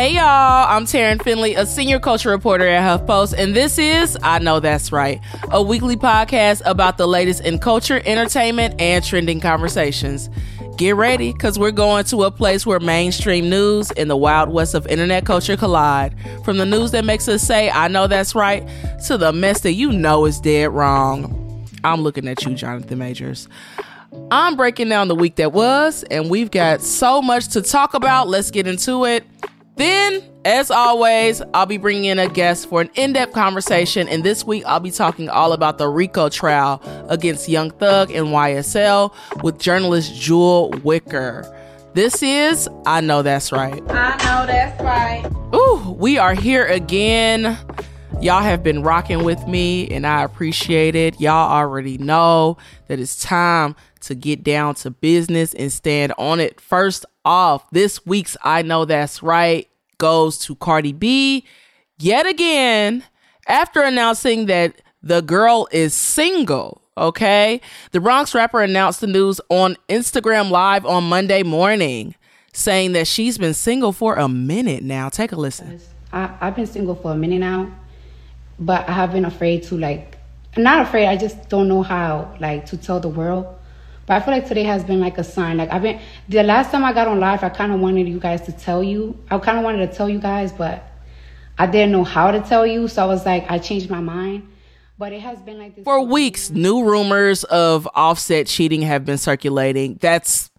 Hey y'all, I'm Taryn Finley, a senior culture reporter at HuffPost, and this is I Know That's Right, a weekly podcast about the latest in culture, entertainment, and trending conversations. Get ready, because we're going to a place where mainstream news and the wild west of internet culture collide. From the news that makes us say, I know that's right, to the mess that you know is dead wrong. I'm looking at you, Jonathan Majors. I'm breaking down the week that was, and we've got so much to talk about. Let's get into it. Then, as always, I'll be bringing in a guest for an in depth conversation. And this week, I'll be talking all about the RICO trial against Young Thug and YSL with journalist Jewel Wicker. This is I Know That's Right. I know that's right. Ooh, we are here again. Y'all have been rocking with me, and I appreciate it. Y'all already know that it's time to get down to business and stand on it. First off, this week's I Know That's Right goes to Cardi B yet again after announcing that the girl is single. Okay. The Bronx rapper announced the news on Instagram Live on Monday morning, saying that she's been single for a minute now. Take a listen. I, I've been single for a minute now, but I have been afraid to like, I'm not afraid. I just don't know how like to tell the world. But I feel like today has been like a sign. Like I've been the last time I got on live, I kind of wanted you guys to tell you. I kind of wanted to tell you guys, but I didn't know how to tell you. So I was like, I changed my mind. But it has been like this For weeks, new rumors of offset cheating have been circulating. That's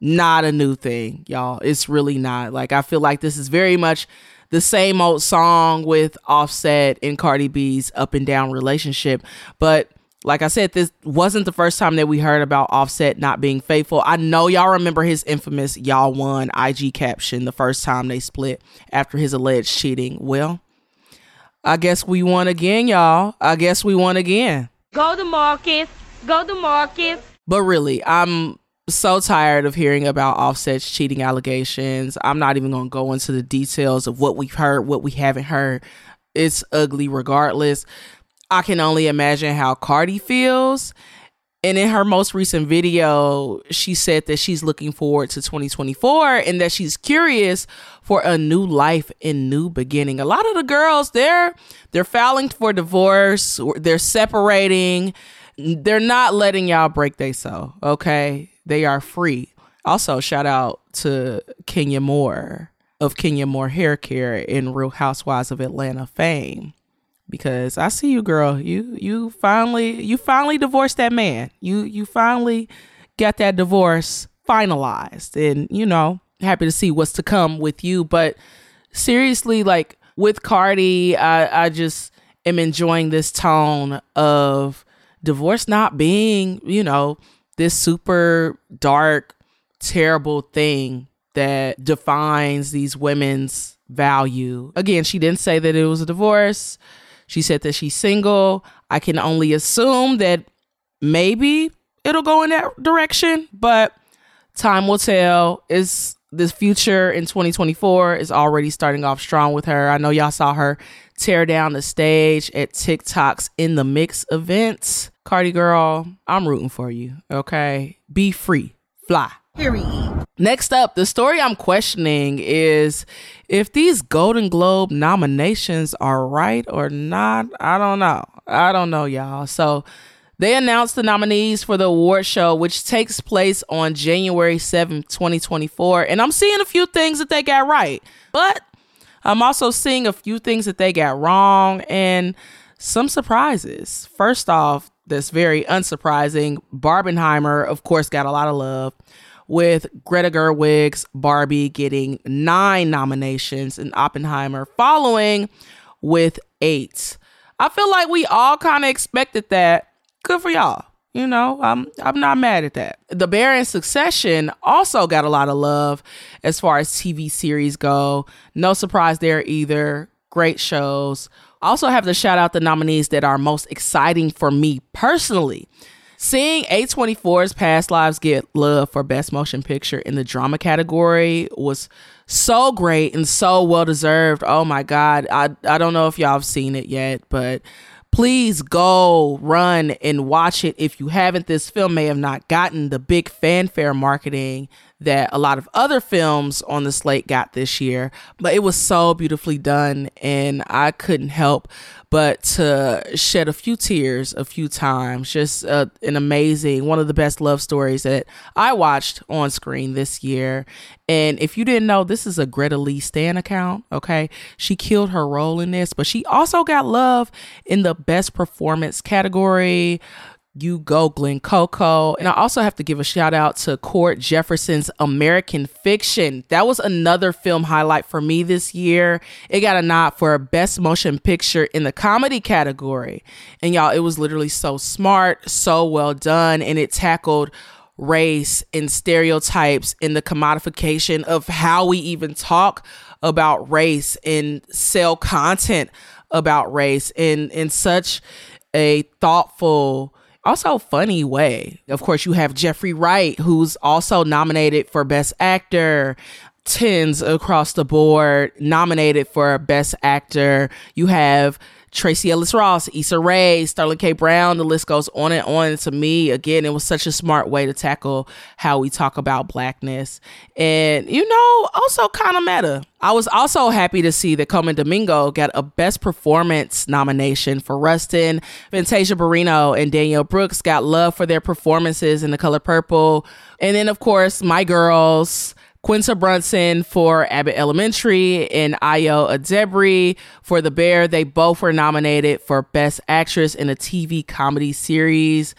not a new thing, y'all. It's really not. Like I feel like this is very much the same old song with Offset and Cardi B's up and down relationship. But like I said, this wasn't the first time that we heard about Offset not being faithful. I know y'all remember his infamous Y'all won IG caption the first time they split after his alleged cheating. Well, I guess we won again, y'all. I guess we won again. Go to Marcus. Go to Marcus. But really, I'm so tired of hearing about Offset's cheating allegations. I'm not even going to go into the details of what we've heard, what we haven't heard. It's ugly regardless. I can only imagine how Cardi feels. And in her most recent video, she said that she's looking forward to 2024 and that she's curious for a new life and new beginning. A lot of the girls, they're they're filing for divorce, they're separating. They're not letting y'all break they so, okay? They are free. Also, shout out to Kenya Moore of Kenya Moore Hair Care in Real Housewives of Atlanta fame because I see you, girl. You you finally you finally divorced that man. You you finally got that divorce finalized, and you know happy to see what's to come with you. But seriously, like with Cardi, I I just am enjoying this tone of divorce not being you know this super dark terrible thing that defines these women's value. Again, she didn't say that it was a divorce she said that she's single. I can only assume that maybe it'll go in that direction, but time will tell. Is this future in 2024 is already starting off strong with her. I know y'all saw her tear down the stage at TikTok's In the Mix events. Cardi girl, I'm rooting for you. Okay? Be free. Fly. Period. Next up, the story I'm questioning is if these Golden Globe nominations are right or not. I don't know. I don't know, y'all. So they announced the nominees for the award show, which takes place on January 7th, 2024. And I'm seeing a few things that they got right, but I'm also seeing a few things that they got wrong and some surprises. First off, that's very unsurprising. Barbenheimer, of course, got a lot of love with Greta Gerwig's Barbie getting nine nominations and Oppenheimer following with eight. I feel like we all kind of expected that. Good for y'all. You know, I'm I'm not mad at that. The Bear in Succession also got a lot of love as far as TV series go. No surprise there either. Great shows. Also have to shout out the nominees that are most exciting for me personally. Seeing A24's past lives get love for Best Motion Picture in the drama category was so great and so well deserved. Oh my God. I, I don't know if y'all have seen it yet, but please go run and watch it if you haven't. This film may have not gotten the big fanfare marketing that a lot of other films on the slate got this year, but it was so beautifully done, and I couldn't help but to shed a few tears a few times. Just uh, an amazing, one of the best love stories that I watched on screen this year. And if you didn't know, this is a Greta Lee Stan account. Okay, she killed her role in this, but she also got love in the best performance category you go Glen Coco. And I also have to give a shout out to Cord Jefferson's American Fiction. That was another film highlight for me this year. It got a nod for Best Motion Picture in the comedy category. And y'all, it was literally so smart, so well done, and it tackled race and stereotypes and the commodification of how we even talk about race and sell content about race in in such a thoughtful also funny way. Of course, you have Jeffrey Wright, who's also nominated for Best Actor. Tens across the board nominated for Best Actor. You have Tracee Ellis Ross, Issa Rae, Sterling K. Brown, the list goes on and on. To me, again, it was such a smart way to tackle how we talk about blackness. And, you know, also kind of meta. I was also happy to see that Colman Domingo got a Best Performance nomination for Rustin. Fantasia Barrino and Danielle Brooks got love for their performances in The Color Purple. And then, of course, My Girls, Quinta Brunson for Abbott Elementary and Ayo Edebiri for The Bear. They both were nominated for Best Actress in a TV comedy series.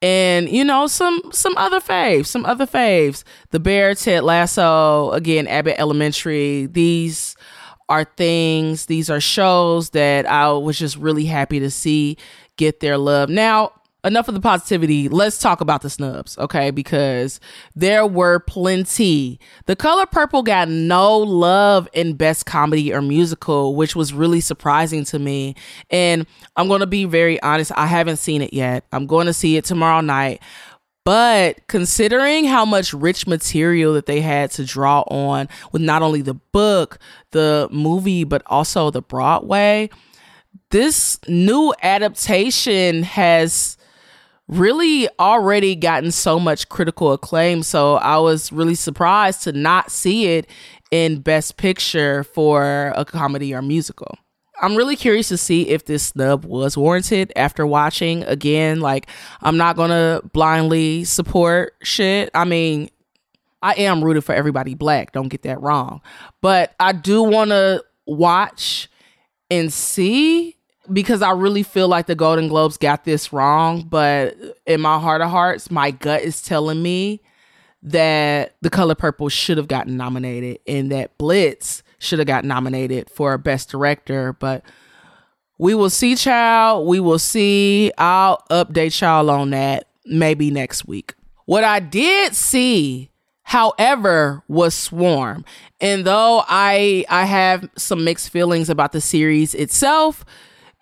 And you know some some other faves, some other faves. The Bear, Ted Lasso, again Abbott Elementary. These are things, these are shows that I was just really happy to see get their love. Now, enough of the positivity. Let's talk about the snubs, okay? Because there were plenty. The Color Purple got no love in Best Comedy or Musical, which was really surprising to me. And I'm going to be very honest, I haven't seen it yet. I'm going to see it tomorrow night. But considering how much rich material that they had to draw on with not only the book, the movie, but also the Broadway, this new adaptation has really already gotten so much critical acclaim. So I was really surprised to not see it in Best Picture for a comedy or musical. I'm really curious to see if this snub was warranted after watching again. Like, I'm not gonna blindly support shit. I mean, I am rooted for everybody black, don't get that wrong. But I do wanna watch and see because I really feel like the Golden Globes got this wrong, but in my heart of hearts, my gut is telling me that The Color Purple should have gotten nominated and that Blitz should have gotten nominated for Best Director, but we will see, child. We will see. I'll update y'all on that maybe next week. What I did see, however, was Swarm. And though I I have some mixed feelings about the series itself,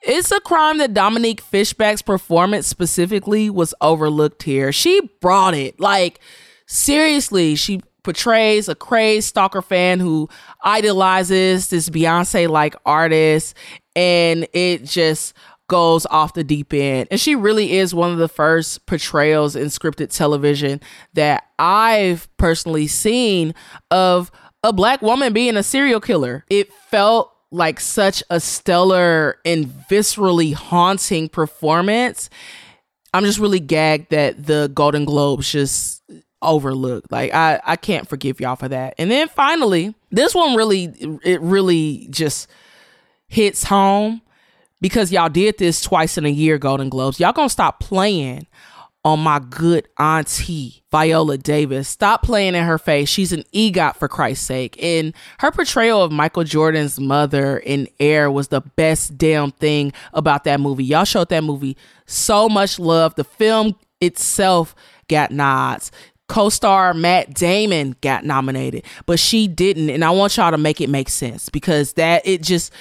it's a crime that Dominique Fishback's performance specifically was overlooked here. She brought it. Like, seriously, she portrays a crazed stalker fan who idolizes this Beyonce like artist, and it just goes off the deep end. And she really is one of the first portrayals in scripted television that I've personally seen of a black woman being a serial killer. It felt like such a stellar and viscerally haunting performance. I'm just really gagged that the Golden Globes just overlooked. Like I I can't forgive y'all for that. And then finally, this one really it really just hits home because y'all did this twice in a year Golden Globes. Y'all going to stop playing on my good auntie Viola Davis. Stop playing in her face. She's an EGOT for Christ's sake. And her portrayal of Michael Jordan's mother in Air was the best damn thing about that movie. Y'all showed that movie so much love. The film itself got nods. Co-star Matt Damon got nominated, but she didn't. And I want y'all to make it make sense because that it just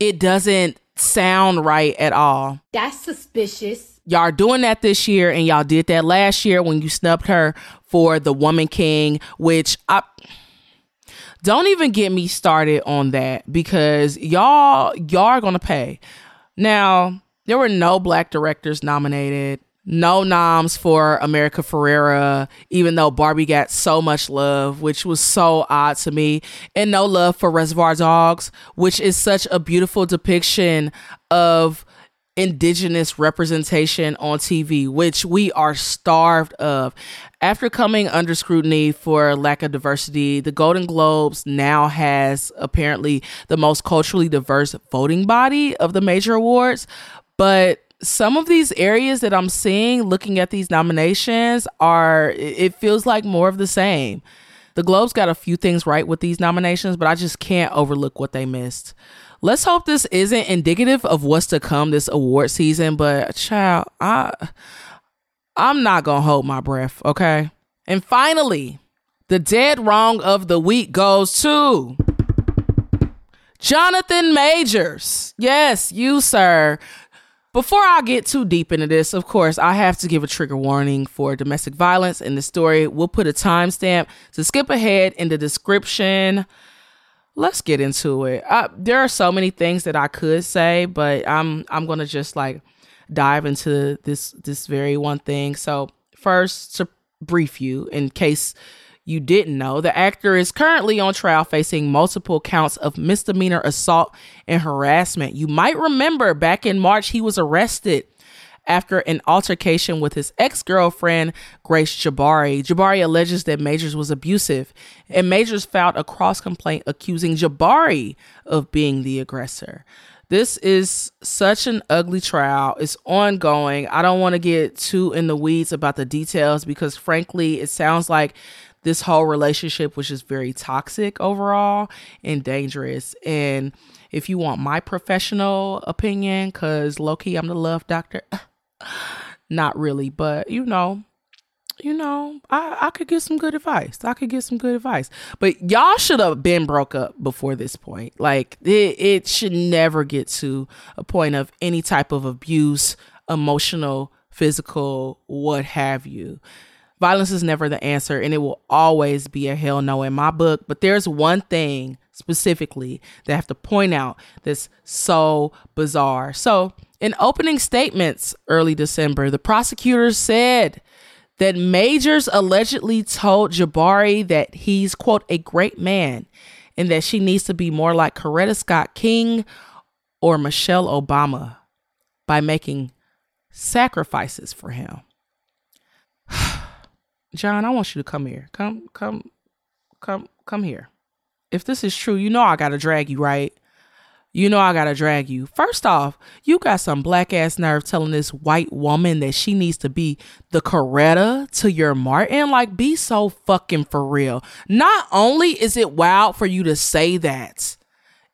it doesn't sound right at all. That's suspicious y'all doing that this year and y'all did that last year when you snubbed her for the woman king which i don't even get me started on that because y'all y'all are gonna pay now There were no black directors nominated. No noms for America Ferrera, even though Barbie got so much love, which was so odd to me. And no love for Reservation Dogs, which is such a beautiful depiction of indigenous representation on TV, which we are starved of. After coming under scrutiny for lack of diversity, the Golden Globes now has apparently the most culturally diverse voting body of the major awards. But some of these areas that I'm seeing looking at these nominations are, it feels like more of the same. The Globes got a few things right with these nominations, but I just can't overlook what they missed. Let's hope this isn't indicative of what's to come this award season, but child, I I'm not to hold my breath, okay? And finally, the dead wrong of the week goes to Jonathan Majors. Yes, you, sir. Before I get too deep into this, of course, I have to give a trigger warning for domestic violence in the story. We'll put a timestamp to skip ahead in the description. Let's get into it. I, there are so many things that I could say, but I'm I'm gonna just like dive into this this very one thing. So first, to brief you, in case you didn't know, the actor is currently on trial facing multiple counts of misdemeanor assault and harassment. You might remember back in March, he was arrested after an altercation with his ex girlfriend, Grace Jabbari. Jabbari alleges that Majors was abusive, and Majors filed a cross complaint accusing Jabbari of being the aggressor. This is such an ugly trial. It's ongoing. I don't want to get too in the weeds about the details because, frankly, it sounds like this whole relationship was just very toxic overall and dangerous. And if you want my professional opinion, because low key, I'm the love doctor, not really, but you know, you know, I, I could get some good advice. I could get some good advice. But y'all should have been broke up before this point. Like it, it should never get to a point of any type of abuse, emotional, physical, what have you. Violence is never the answer, and it will always be a hell no in my book. But there's one thing specifically that I have to point out that's so bizarre. So, in opening statements early December, the prosecutors said that Majors allegedly told Jabbari that he's, quote, a great man and that she needs to be more like Coretta Scott King or Michelle Obama by making sacrifices for him. John, I want you to come here. Come, come, come, come here. If this is true, you know I gotta drag you, right? You know I gotta drag you. First off, you got some black ass nerve telling this white woman that she needs to be the Coretta to your Martin. Like, be so fucking for real. Not only is it wild for you to say that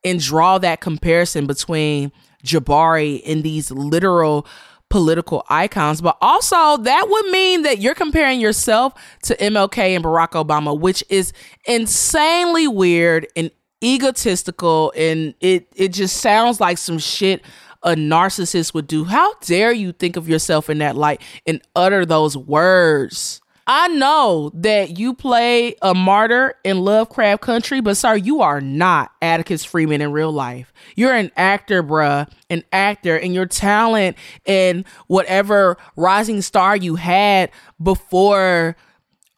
and draw that comparison between Jabbari and these literal political icons, but also that would mean that you're comparing yourself to MLK and Barack Obama, which is insanely weird and egotistical and it it just sounds like some shit a narcissist would do. How dare you think of yourself in that light and utter those words? I know that you play a martyr in Lovecraft Country, but sir, you are not Atticus Freeman in real life. You're an actor, bruh, an actor, and your talent and whatever rising star you had before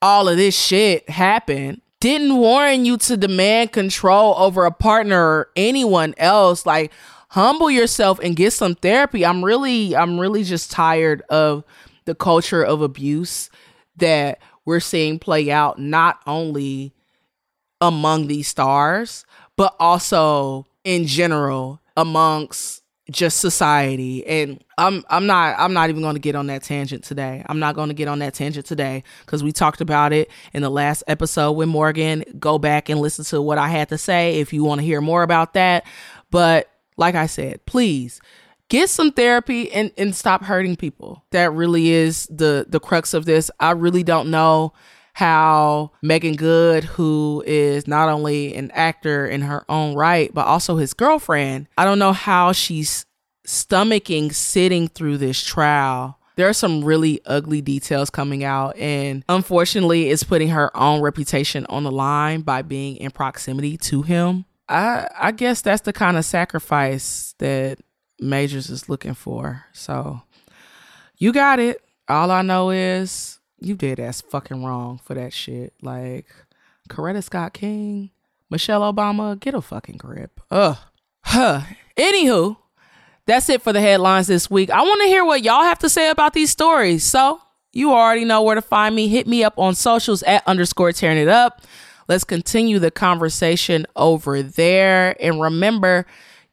all of this shit happened didn't warn you to demand control over a partner or anyone else. Like, humble yourself and get some therapy. I'm really, I'm really just tired of the culture of abuse that we're seeing play out not only among these stars, but also in general amongst just society and i'm i'm not i'm not even going to get on that tangent today i'm not going to get on that tangent today because we talked about it in the last episode with morgan go back and listen to what i had to say if you want to hear more about that but like i said please get some therapy and, and stop hurting people. That really is the the crux of this. I really don't know how Meagan Good, who is not only an actor in her own right, but also his girlfriend, I don't know how she's stomaching sitting through this trial. There are some really ugly details coming out, and unfortunately, it's putting her own reputation on the line by being in proximity to him. I I guess that's the kind of sacrifice that Majors is looking for. So you got it. All I know is you did ass fucking wrong for that shit. Like Coretta Scott King, Michelle Obama, get a fucking grip. Ugh. Huh. Anywho, that's it for the headlines this week. I want to hear what y'all have to say about these stories. So you already know where to find me. Hit me up on socials at underscore Taryn it up. Let's continue the conversation over there. And remember,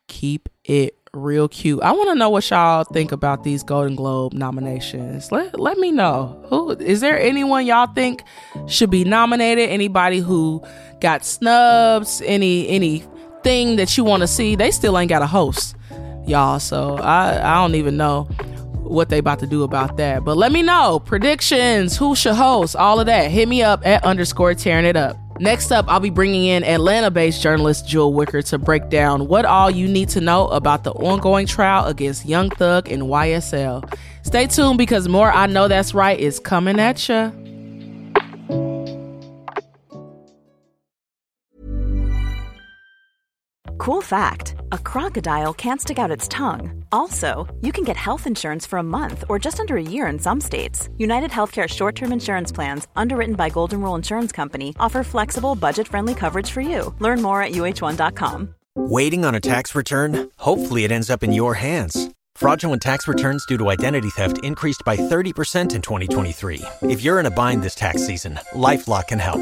keep it real cute. I want to know what y'all think about these Golden Globe nominations. Let let me know. Who is there anyone y'all think should be nominated? Anybody who got snubs? Any anything that you want to see? They still ain't got a host, y'all. So I I don't even know what they about to do about that. But let me know predictions. Who should host? All of that. Hit me up at underscore Taryn it up. Next up, I'll be bringing in Atlanta based journalist Jewel Wicker to break down what all you need to know about the ongoing trial against Young Thug and YSL. Stay tuned because more I Know That's Right is coming at you. Cool fact a crocodile can't stick out its tongue. Also, you can get health insurance for a month or just under a year in some states. United Healthcare short term insurance plans, underwritten by Golden Rule Insurance Company, offer flexible, budget friendly coverage for you. Learn more at uh1.com. Waiting on a tax return? Hopefully, it ends up in your hands. Fraudulent tax returns due to identity theft increased by 30% in 2023. If you're in a bind this tax season, LifeLock can help.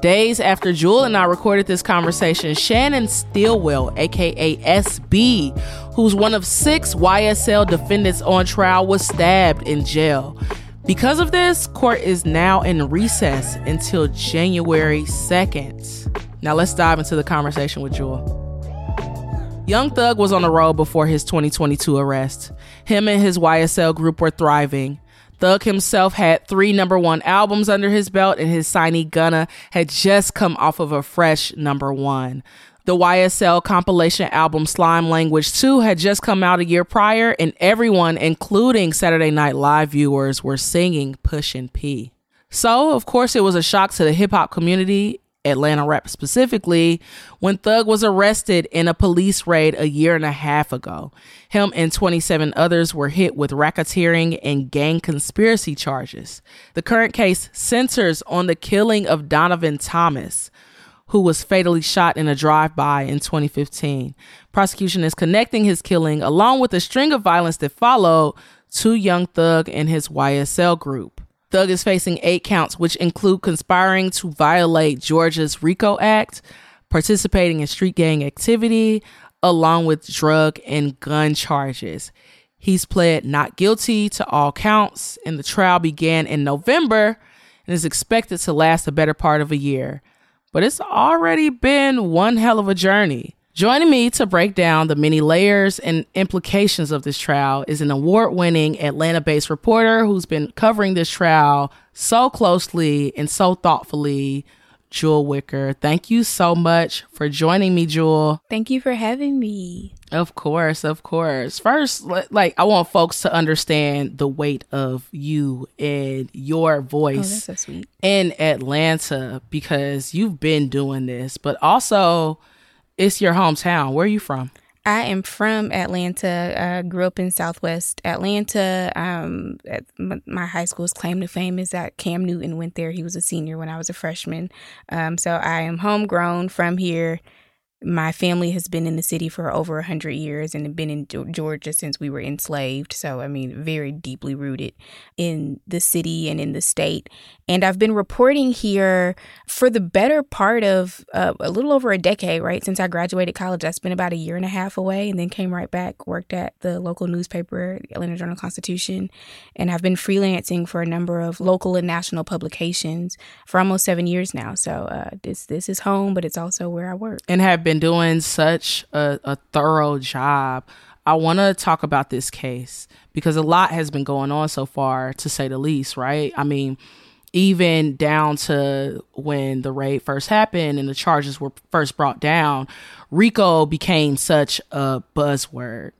Days after Jewel and I recorded this conversation, Shannon Stillwell, aka SB, who's one of six YSL defendants on trial, was stabbed in jail. Because of this, court is now in recess until January 2nd. Now let's dive into the conversation with Jewel. Young Thug was on the road before his 2022 arrest. Him and his YSL group were thriving. Thug himself had three number one albums under his belt, and his signee Gunna had just come off of a fresh number one. The YSL compilation album Slime Language 2 had just come out a year prior, and everyone, including Saturday Night Live viewers, were singing Pushin' P. So, of course, it was a shock to the hip hop community Atlanta rap specifically, when Thug was arrested in a police raid a year and a half ago. Him and 27 others were hit with racketeering and gang conspiracy charges. The current case centers on the killing of Donovan Thomas, who was fatally shot in a drive by in 2015. Prosecution is connecting his killing, along with a string of violence that followed, to Young Thug and his YSL group. Thug is facing eight counts, which include conspiring to violate Georgia's RICO Act, participating in street gang activity, along with drug and gun charges. He's pled not guilty to all counts, and the trial began in November and is expected to last a better part of a year. But it's already been one hell of a journey. Joining me to break down the many layers and implications of this trial is an award winning Atlanta based reporter who's been covering this trial so closely and so thoughtfully. Jewel Wicker. Thank you so much for joining me, Jewel. Thank you for having me. Of course, of course. First, like I want folks to understand the weight of you and your oh, voice oh, so in Atlanta because you've been doing this, but also it's your hometown. Where are you from? I am from Atlanta. I grew up in Southwest Atlanta. Um, my high school's claim to fame is that Cam Newton went there. He was a senior when I was a freshman. Um, so I am homegrown from here my family has been in the city for over a hundred years and been in Georgia since we were enslaved. So, I mean, very deeply rooted in the city and in the state. And I've been reporting here for the better part of uh, a little over a decade, right? Since I graduated college, I spent about a year and a half away and then came right back, worked at the local newspaper, the Atlanta Journal Constitution. And I've been freelancing for a number of local and national publications for almost seven years now. So, uh, this, this is home, but it's also where I work. And have been doing such a, a thorough job I want to talk about this case because a lot has been going on so far, to say the least, right? I mean, even down to when the raid first happened and the charges were first brought down, RICO became such a buzzword.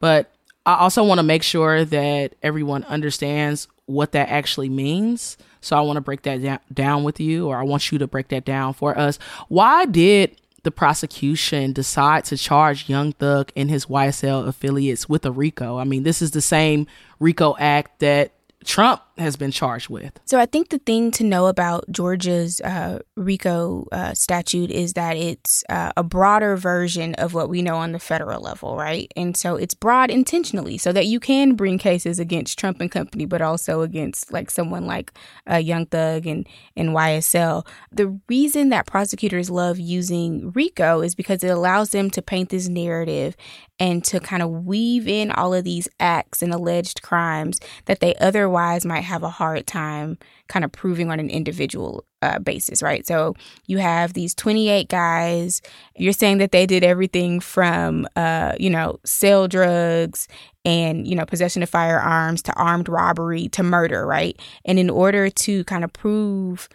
But I also want to make sure that everyone understands what that actually means. So I want to break that down with you, or I want you to break that down for us. Why did the prosecution decide to charge Young Thug and his YSL affiliates with a RICO? I mean, this is the same RICO act that Trump has been charged with. So I think the thing to know about Georgia's uh, RICO uh, statute is that it's uh, a broader version of what we know on the federal level, right? And so it's broad intentionally so that you can bring cases against Trump and company, but also against like someone like uh, Young Thug and, and YSL. The reason that prosecutors love using RICO is because it allows them to paint this narrative and to kind of weave in all of these acts and alleged crimes that they otherwise might have a hard time kind of proving on an individual uh, basis, right? So you have these 28 guys. You're saying that they did everything from, uh, you know, sell drugs and, you know, possession of firearms to armed robbery to murder, right? And in order to kind of prove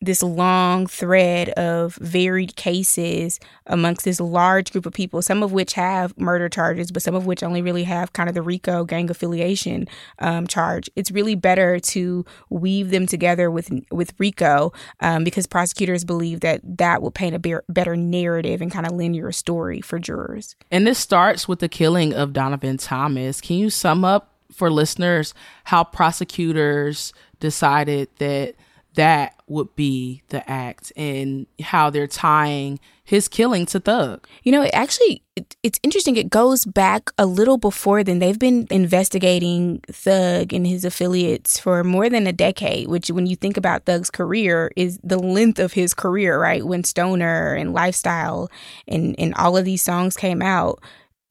this long thread of varied cases amongst this large group of people, some of which have murder charges, but some of which only really have kind of the RICO gang affiliation um, charge. It's really better to weave them together with with RICO um, because prosecutors believe that that will paint a be- better narrative and kind of linear story for jurors. And this starts with the killing of Donovan Thomas. Can you sum up for listeners how prosecutors decided that? That would be the act and how they're tying his killing to Thug. You know, it actually it, it's interesting. It goes back a little before then. They've been investigating Thug and his affiliates for more than a decade, which when you think about Thug's career is the length of his career, right? When Stoner and Lifestyle and and all of these songs came out,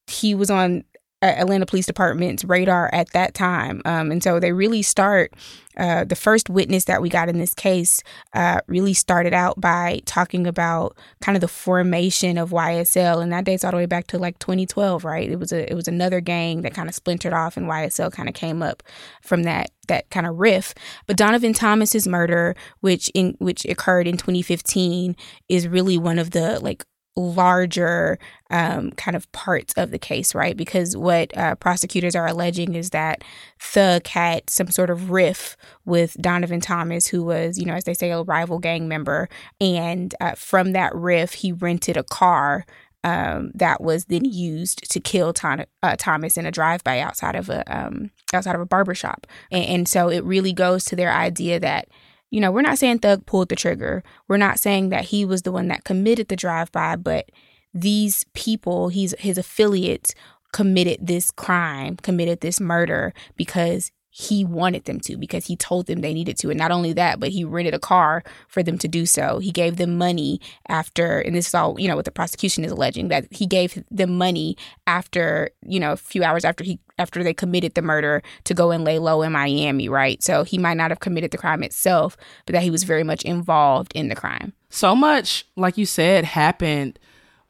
he was on Atlanta Police Department's radar at that time. Um, and so they really start, uh, the first witness that we got in this case uh, really started out by talking about kind of the formation of YSL. And that dates all the way back to like 2012, right? It was a, it was another gang that kind of splintered off and YSL kind of came up from that, that kind of riff. But Donovan Thomas's murder, which in, which occurred in 2015 is really one of the like larger um, kind of parts of the case, right? Because what uh, prosecutors are alleging is that Thug had some sort of riff with Donovan Thomas, who was, you know, as they say, a rival gang member. And uh, from that riff, he rented a car um, that was then used to kill uh, Thomas in a drive-by outside of a um, outside of a barbershop. And, and so it really goes to their idea that you know, we're not saying Thug pulled the trigger. We're not saying that he was the one that committed the drive by, but these people, he's his affiliates committed this crime, committed this murder because he wanted them to because he told them they needed to. And not only that, but he rented a car for them to do so. He gave them money after, and this is all, you know, what the prosecution is alleging that he gave them money after, you know, a few hours after he, after they committed the murder to go and lay low in Miami, right? So he might not have committed the crime itself, but that he was very much involved in the crime. So much, like you said, happened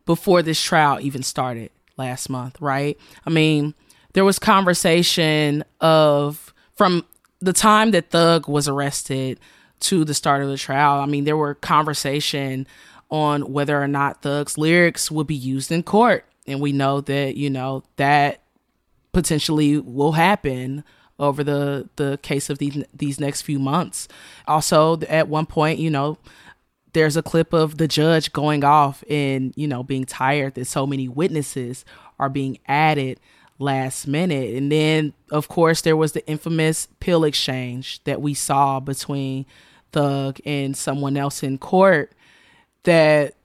before this trial even started last month, right? I mean, there was conversation of from the time that Thug was arrested to the start of the trial, I mean, there were conversation on whether or not Thug's lyrics would be used in court. And we know that, you know, that potentially will happen over the the case of these these next few months. Also, at one point, you know, there's a clip of the judge going off and, you know, being tired that so many witnesses are being added last minute. And then, of course, there was the infamous pill exchange that we saw between Thug and someone else in court that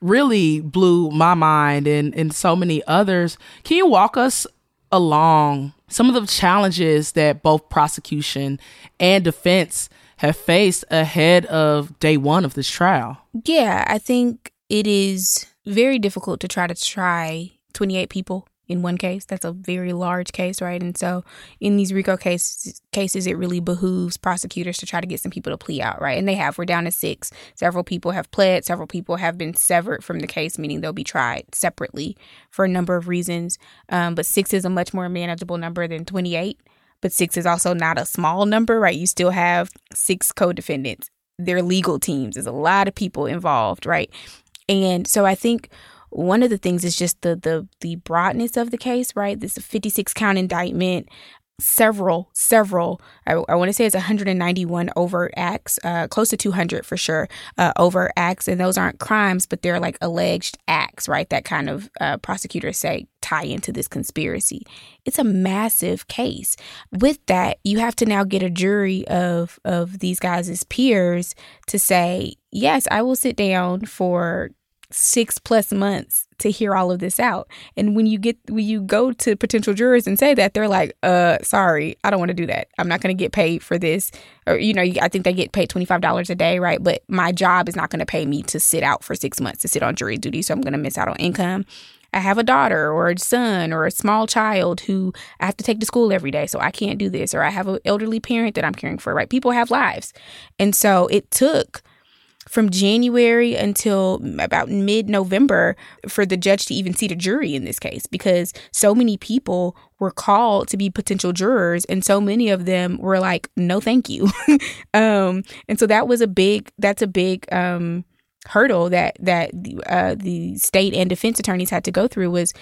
really blew my mind and, and so many others. Can you walk us along some of the challenges that both prosecution and defense have faced ahead of day one of this trial? Yeah, I think it is very difficult to try to try 28 people in one case. That's a very large case, right? And so in these RICO cases, cases, it really behooves prosecutors to try to get some people to plea out, right? And they have. We're down to six. Several people have pled. Several people have been severed from the case, meaning they'll be tried separately for a number of reasons. Um, but six is a much more manageable number than 28. But six is also not a small number, right? You still have six co defendants. Their legal teams. There's a lot of people involved, right? And so I think one of the things is just the the the broadness of the case, right? This 56 count indictment, several, several, I, I want to say it's 191 overt acts, uh, close to 200 for sure, uh, overt acts. And those aren't crimes, but they're like alleged acts, right? That kind of uh, prosecutors say tie into this conspiracy. It's a massive case. With that, you have to now get a jury of, of these guys' peers to say, yes, I will sit down for six plus months to hear all of this out. And when you get when you go to potential jurors and say that, they're like, "Uh, sorry, I don't want to do that. I'm not going to get paid for this." Or you know, I think they get paid twenty five dollars a day, right? But my job is not going to pay me to sit out for six months to sit on jury duty, so I'm going to miss out on income. I have a daughter or a son or a small child who I have to take to school every day, so I can't do this. Or I have an elderly parent that I'm caring for, right? People have lives. And so it took from January until about mid November for the judge to even seat a jury in this case because so many people were called to be potential jurors and so many of them were like no thank you. Um and so that was a big that's a big um hurdle that that uh, the state and defense attorneys had to go through was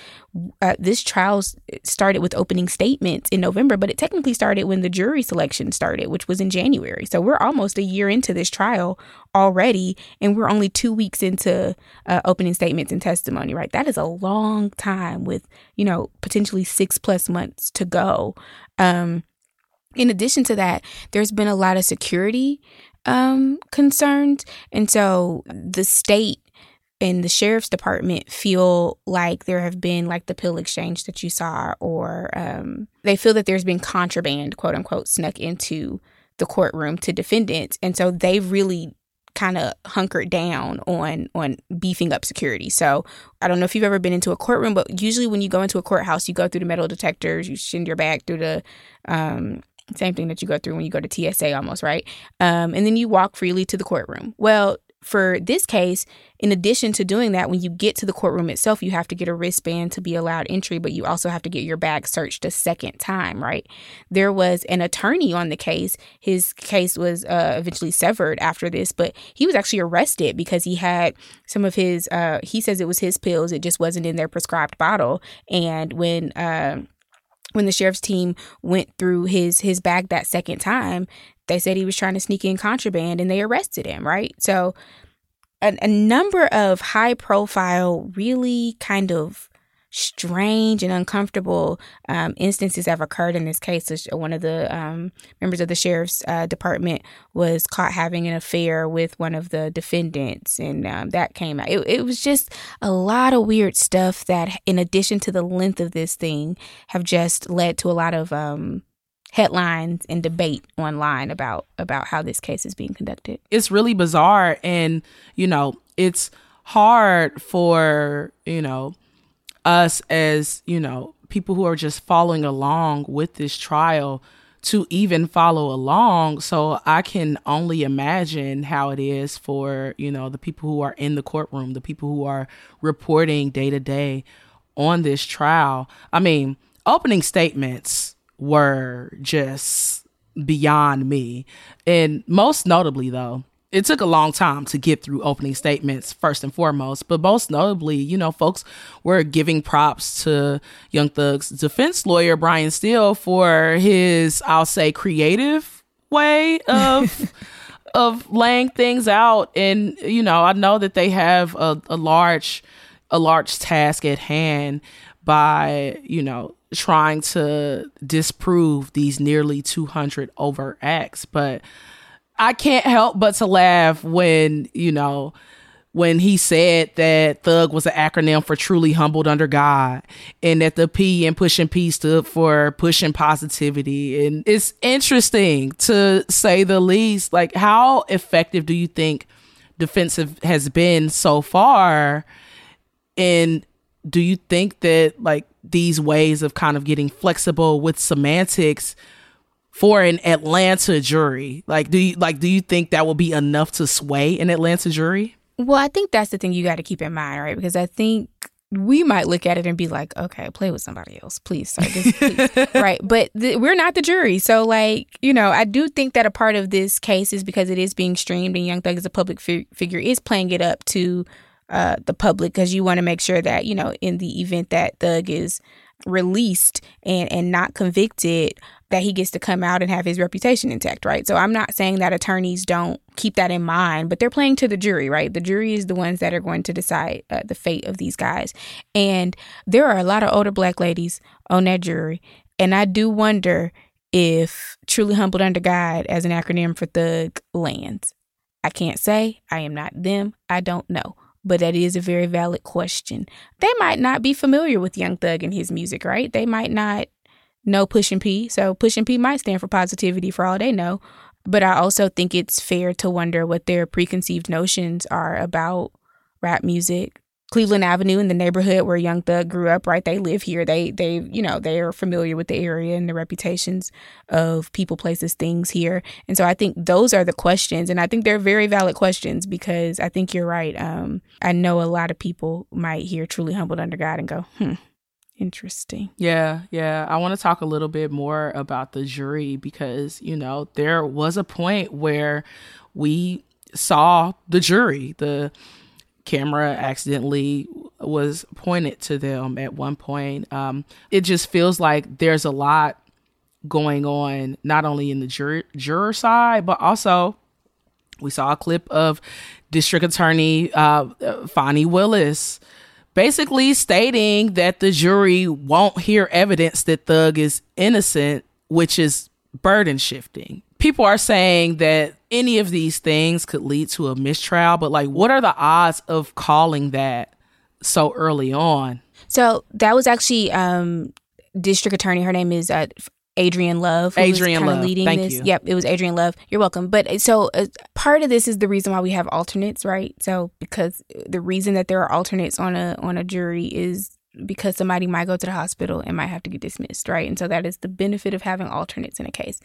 uh, this trial started with opening statements in November, but it technically started when the jury selection started, which was in January. So we're almost a year into this trial already, and we're only two weeks into uh, opening statements and testimony. Right, that is a long time with you know potentially six plus months to go. Um, in addition to that, there's been a lot of security um, concerns. And so the state and the sheriff's department feel like there have been like the pill exchange that you saw, or um, they feel that there's been contraband, quote unquote, snuck into the courtroom to defendants. And so they've really kind of hunkered down on on beefing up security. So I don't know if you've ever been into a courtroom, but usually when you go into a courthouse, you go through the metal detectors, you send your bag through the um, same thing that you go through when you go to TSA almost, right? Um, and then you walk freely to the courtroom. Well, for this case, in addition to doing that, when you get to the courtroom itself, you have to get a wristband to be allowed entry, but you also have to get your bag searched a second time, right? There was an attorney on the case. His case was uh, eventually severed after this, but he was actually arrested because he had some of his, uh, he says it was his pills, it just wasn't in their prescribed bottle. And when, uh, when the sheriff's team went through his his bag that second time, they said he was trying to sneak in contraband and they arrested him, right? So a, a number of high profile, really kind of strange and uncomfortable um, instances have occurred in this case. One of the um, members of the sheriff's uh, department was caught having an affair with one of the defendants, and um, that came out. It, it, was just a lot of weird stuff that, in addition to the length of this thing, have just led to a lot of um, headlines and debate online about about how this case is being conducted. It's really bizarre, and you know, it's hard for you know us as, you know, people who are just following along with this trial to even follow along. So I can only imagine how it is for, you know, the people who are in the courtroom, the people who are reporting day to day on this trial. I mean, opening statements were just beyond me. And most notably, though, it took a long time to get through opening statements first and foremost but most notably you know folks were giving props to young thug's defense lawyer brian steel for his i'll say creative way of of laying things out. And you know i know that they have a, a large a large task at hand by you know trying to disprove these nearly 200 overt acts but I can't help but to laugh when, you know, when he said that thug was an acronym for truly humbled under God and that the P in pushing P stood for pushing positivity. And it's interesting to say the least. Like, how effective do you think defensive has been so far And do you think that like these ways of kind of getting flexible with semantics for an Atlanta jury, like do you like do you think that will be enough to sway an Atlanta jury? Well, I think that's the thing you got to keep in mind, right? Because I think we might look at it and be like, okay, play with somebody else, please, sir. This, please. right. But th- we're not the jury. So, like, you know, I do think that a part of this case is because it is being streamed and Young Thug as a public fi- figure is playing it up to uh, the public because you want to make sure that, you know, in the event that Thug is released and, and not convicted, that he gets to come out and have his reputation intact, right? So I'm not saying that attorneys don't keep that in mind, but they're playing to the jury, right? The jury is the ones that are going to decide uh, the fate of these guys. And there are a lot of older black ladies on that jury. And I do wonder if truly humbled under God as an acronym for thug lands. I can't say. I am not them. I don't know. But that is a very valid question. They might not be familiar with Young Thug and his music, right? They might not know and P. So Pushin P might stand for positivity for all they know. But I also think it's fair to wonder what their preconceived notions are about rap music. Cleveland Avenue in the neighborhood where Young Thug grew up, right? They live here. They they you know, they are familiar with the area and the reputations of people, places, things here. And so I think those are the questions and I think they're very valid questions because I think you're right. Um I know a lot of people might hear truly humbled under God and go, "Hmm, interesting. Yeah, yeah. I want to talk a little bit more about the jury because, you know, there was a point where we saw the jury. The camera accidentally was pointed to them at one point. Um, it just feels like there's a lot going on, not only in the jur- juror side, but also we saw a clip of District Attorney uh, Fani Willis basically stating that the jury won't hear evidence that Thug is innocent, which is burden shifting. People are saying that any of these things could lead to a mistrial, but like, what are the odds of calling that so early on? So that was actually um, district attorney. Her name is uh, Adrienne Love. Adrian Love. Leading Thank this. you. Yep, it was Adrian Love. You're welcome. But uh, so uh, part of this is the reason why we have alternates, right? So because the reason that there are alternates on a on a jury is because somebody might go to the hospital and might have to get dismissed, right? And so that is the benefit of having alternates in a case.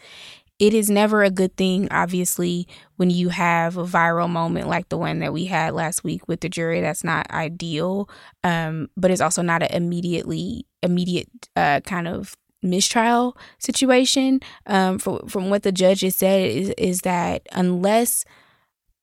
It is never a good thing, obviously, when you have a viral moment like the one that we had last week with the jury. That's not ideal, um, but it's also not an immediately immediate uh, kind of mistrial situation. Um, from from what the judge has said is is that unless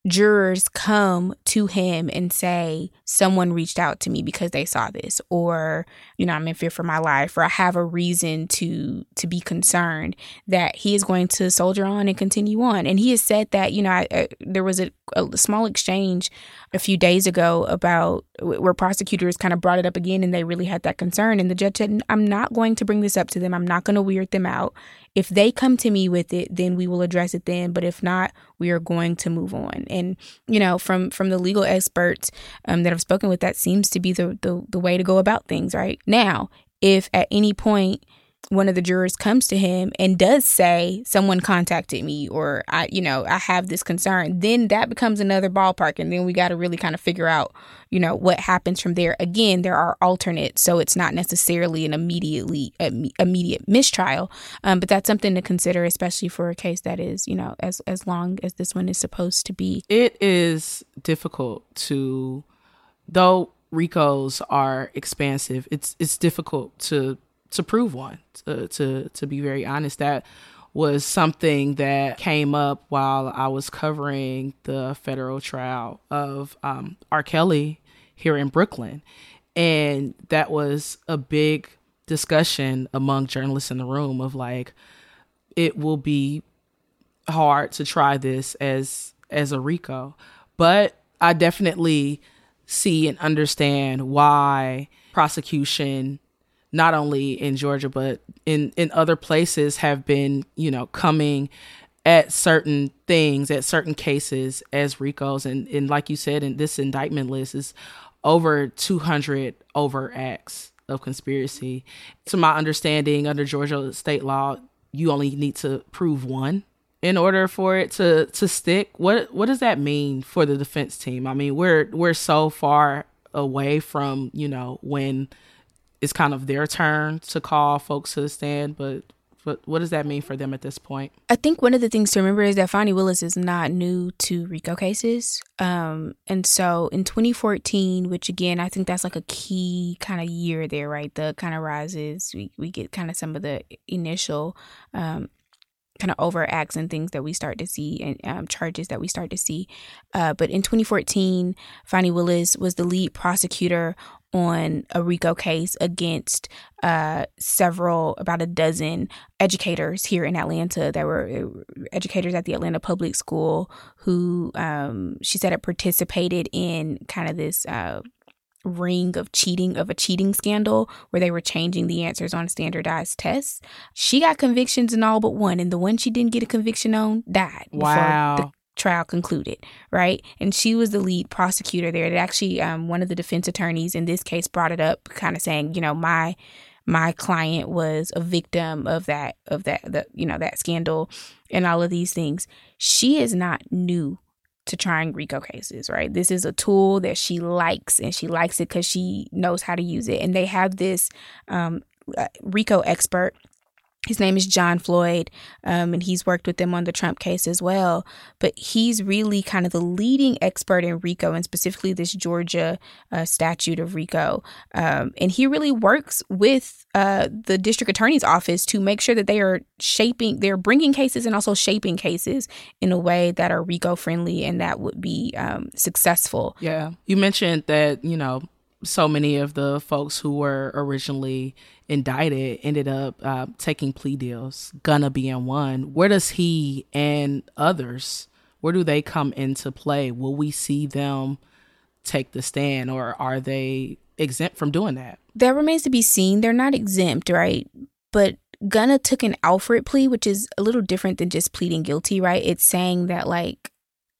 jurors come to him and say someone reached out to me because they saw this or you know i'm in fear for my life or i have a reason to to be concerned that he is going to soldier on and continue on. And he has said that you know I, I, there was a, a small exchange a few days ago about where prosecutors kind of brought it up again and they really had that concern. And the judge said i'm not going to bring this up to them. I'm not going to weird them out if they come to me with it then we will address it then. But if not we are going to move on. And you know from from the legal experts um, that i've spoken with that seems to be the, the the way to go about things right? Now if at any point one of the jurors comes to him and does say someone contacted me or I you know I have this concern. Then that becomes another ballpark and then we got to really kind of figure out you know what happens from there. Again there are alternates so it's not necessarily an immediately immediate mistrial um, but that's something to consider especially for a case that is you know as as long as this one is supposed to be. It is difficult to though ricos are expansive it's it's difficult to to prove one. To, to to be very honest, that was something that came up while I was covering the federal trial of um, R. Kelly here in Brooklyn, and that was a big discussion among journalists in the room of like, it will be hard to try this as as a RICO, but I definitely see and understand why prosecution not only in Georgia but in in other places have been you know coming at certain things at certain cases as RICOs. And and like you said in this indictment list is over 200 over acts of conspiracy. To my understanding under Georgia state law you only need to prove one in order for it to to stick. What what does that mean for the defense team? I mean we're we're so far away from you know when it's kind of their turn to call folks to the stand, but what what does that mean for them at this point? I think one of the things to remember is that Fani Willis is not new to RICO cases. Um, and so in 2014, which again, I think that's like a key kind of year there, right? The kind of rises, we, we get kind of some of the initial um, kind of overacts and things that we start to see and um, charges that we start to see. Uh, but in 2014, Fani Willis was the lead prosecutor on a RICO case against uh, several, about a dozen educators here in Atlanta that were uh, educators at the Atlanta Public School who um, she said had participated in kind of this. Uh, ring of cheating of a cheating scandal where they were changing the answers on standardized tests. She got convictions in all but one, and the one she didn't get a conviction on died. Wow. Trial concluded, right? And she was the lead prosecutor there. That actually, um, one of the defense attorneys in this case brought it up, kind of saying, you know, my my client was a victim of that of that the you know that scandal and all of these things. She is not new to trying RICO cases, right? This is a tool that she likes, and she likes it because she knows how to use it. And they have this um, uh, RICO expert his name is John Floyd, um, and he's worked with them on the Trump case as well. But he's really kind of the leading expert in RICO and specifically this Georgia uh, statute of RICO. Um, and he really works with uh, the district attorney's office to make sure that they are shaping, they're bringing cases and also shaping cases in a way that are RICO friendly and that would be um, successful. Yeah. You mentioned that, you know, so many of the folks who were originally indicted ended up uh, taking plea deals, Gunna being one. Where does he and others, where do they come into play? Will we see them take the stand or are they exempt from doing that? That remains to be seen. They're not exempt, right? But Gunna took an Alford plea, which is a little different than just pleading guilty, right? It's saying that, like,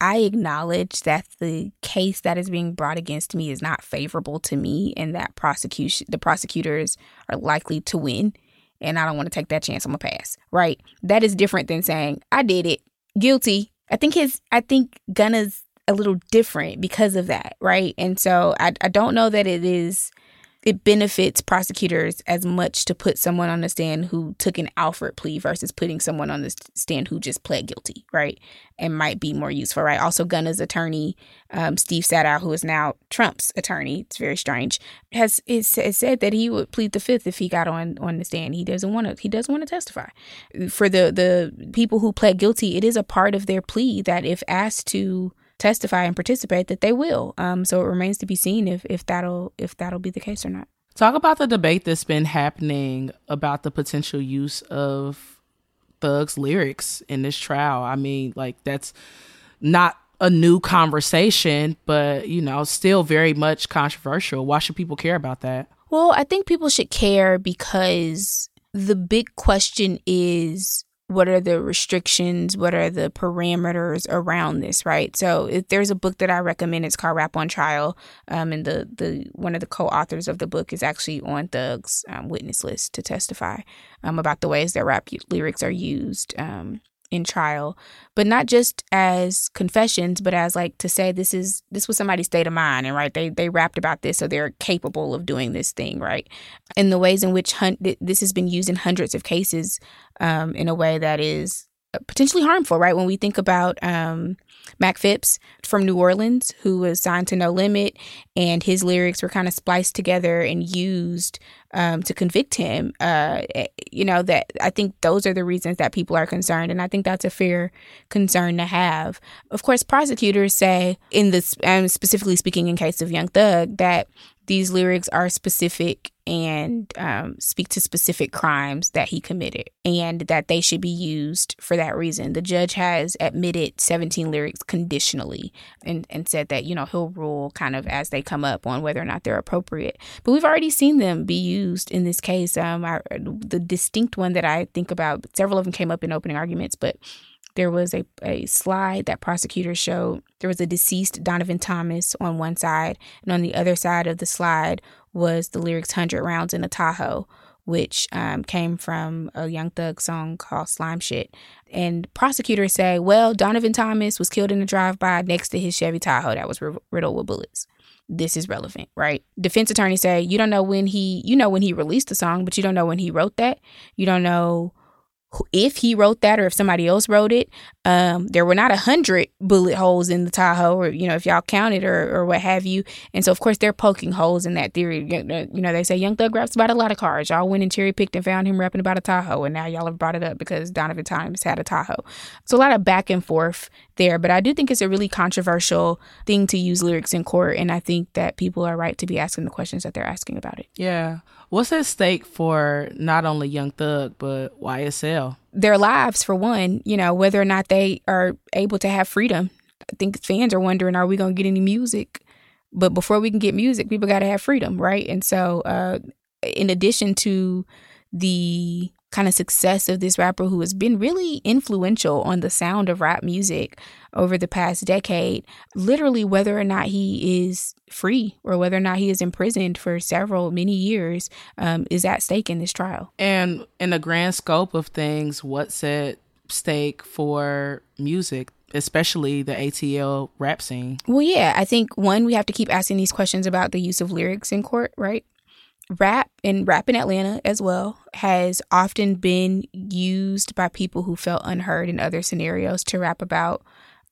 I acknowledge that the case that is being brought against me is not favorable to me and that prosecution the prosecutors are likely to win and I don't want to take that chance I'm gonna pass. Right? That is different than saying I did it, guilty. I think his I think Gunna's a little different because of that, right? And so I I don't know that it is it benefits prosecutors as much to put someone on the stand who took an Alford plea versus putting someone on the stand who just pled guilty, right? And might be more useful, right? Also, Gunna's attorney, um, Steve Sadow, who is now Trump's attorney, it's very strange, has, has said that he would plead the fifth if he got on on the stand. He doesn't want to. He doesn't want to testify. For the the people who pled guilty, it is a part of their plea that if asked to testify and participate that they will. Um, so it remains to be seen if if that'll if that'll be the case or not. Talk about the debate that's been happening about the potential use of Thug's lyrics in this trial. I mean, like that's not a new conversation, but you know, still very much controversial. Why should people care about that? Well, I think people should care because the big question is what are the restrictions? What are the parameters around this right? So if there's a book that i recommend. It's called rap on trial um, and the the one of the co-authors of the book is actually on thug's um, witness list to testify um, about the ways that rap lyrics are used um, in trial, but not just as confessions, but as like to say this is this was somebody's state of mind, and right they they rapped about this, so they're capable of doing this thing, right? In the ways in which hun- this has been used in hundreds of cases, um, in a way that is potentially harmful, right? When we think about um, Mac Phipps from New Orleans, who was signed to No Limit, and his lyrics were kind of spliced together and used um, to convict him. Uh, eh, you know that I think those are the reasons that people are concerned, and I think that's a fair concern to have. Of course, prosecutors say in this, um, specifically speaking in case of Young Thug, that these lyrics are specific and um, speak to specific crimes that he committed and that they should be used for that reason. The judge has admitted 17 lyrics conditionally and, and said that, you know, he'll rule kind of as they come up on whether or not they're appropriate. But we've already seen them be used in this case. Um, our, the distinct one that I think about, several of them came up in opening arguments, but there was a, a slide that prosecutors showed. There was a deceased Donovan Thomas on one side, and on the other side of the slide was the lyrics 100 Rounds in a Tahoe, which um, came from a Young Thug song called Slime Shit. And prosecutors say, well, Donovan Thomas was killed in a drive by next to his Chevy Tahoe that was riddled with bullets. this is relevant, right? Defense attorneys say you don't know when he, you know when he released the song, but you don't know when he wrote that. You don't know if he wrote that or if somebody else wrote it. Um, there were not a hundred bullet holes in the Tahoe, or you know, if y'all counted or or what have you. And so, of course, they're poking holes in that theory. You know, they say Young Thug raps about a lot of cars. Y'all went and cherry picked and found him rapping about a Tahoe, and now y'all have brought it up because Donovan Thomas had a Tahoe. So a lot of back and forth there, but I do think it's a really controversial thing to use lyrics in court, and I think that people are right to be asking the questions that they're asking about it. Yeah. What's at stake for not only Young Thug but YSL? Their lives, for one. You know whether or not they are able to have freedom. I think fans are wondering, are we going to get any music? But before we can get music, people got to have freedom, right? And so, uh, in addition to the kind of success of this rapper who has been really influential on the sound of rap music over the past decade. Literally, whether or not he is free or whether or not he is imprisoned for several, many years um, is at stake in this trial. And in the grand scope of things, what's at stake for music? Especially the ATL rap scene. Well, yeah, I think one, we have to keep asking these questions about the use of lyrics in court, right? Rap and rap in Atlanta as well has often been used by people who felt unheard in other scenarios to rap about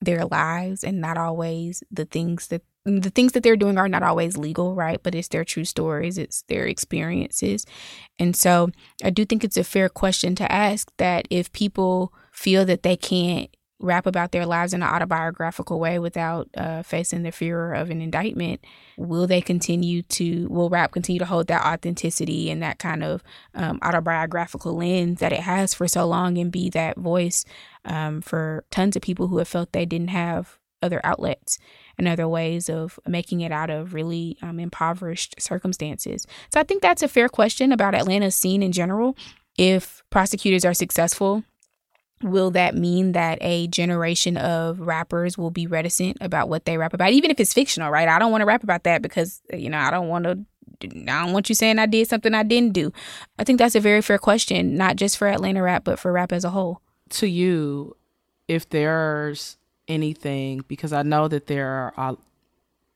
their lives and not always the things that the things that they're doing are not always legal, right? But it's their true stories, it's their experiences. And so I do think it's a fair question to ask that if people feel that they can't rap about their lives in an autobiographical way without uh, facing the fear of an indictment, will they continue to, will rap continue to hold that authenticity and that kind of um, autobiographical lens that it has for so long and be that voice um, for tons of people who have felt they didn't have other outlets and other ways of making it out of really um, impoverished circumstances. So I think that's a fair question about Atlanta's scene in general. If prosecutors are successful will that mean that a generation of rappers will be reticent about what they rap about even if it's fictional right i don't want to rap about that because you know i don't want to I don't want you saying I did something I didn't do. I think that's a very fair question, not just for Atlanta rap, but for rap as a whole. To you, if there's anything, because I know that there are, uh,